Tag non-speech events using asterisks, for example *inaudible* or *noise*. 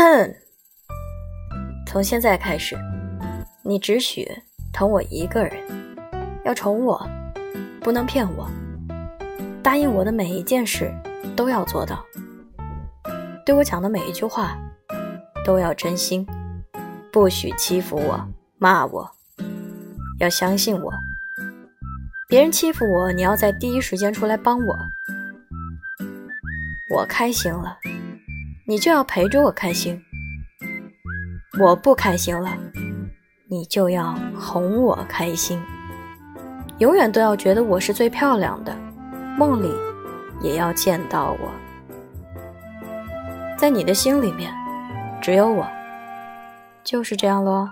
哼 *clears throat* 从现在开始，你只许疼我一个人，要宠我，不能骗我，答应我。的每一件事都要做到，对我讲的每一句话都要真心，不许欺负我、骂我，要相信我。别人欺负我，你要在第一时间出来帮我。我开心了，你就要陪着我开心。我不开心了，你就要哄我开心。永远都要觉得我是最漂亮的，梦里也要见到我。在你的心里面，只有我，就是这样喽。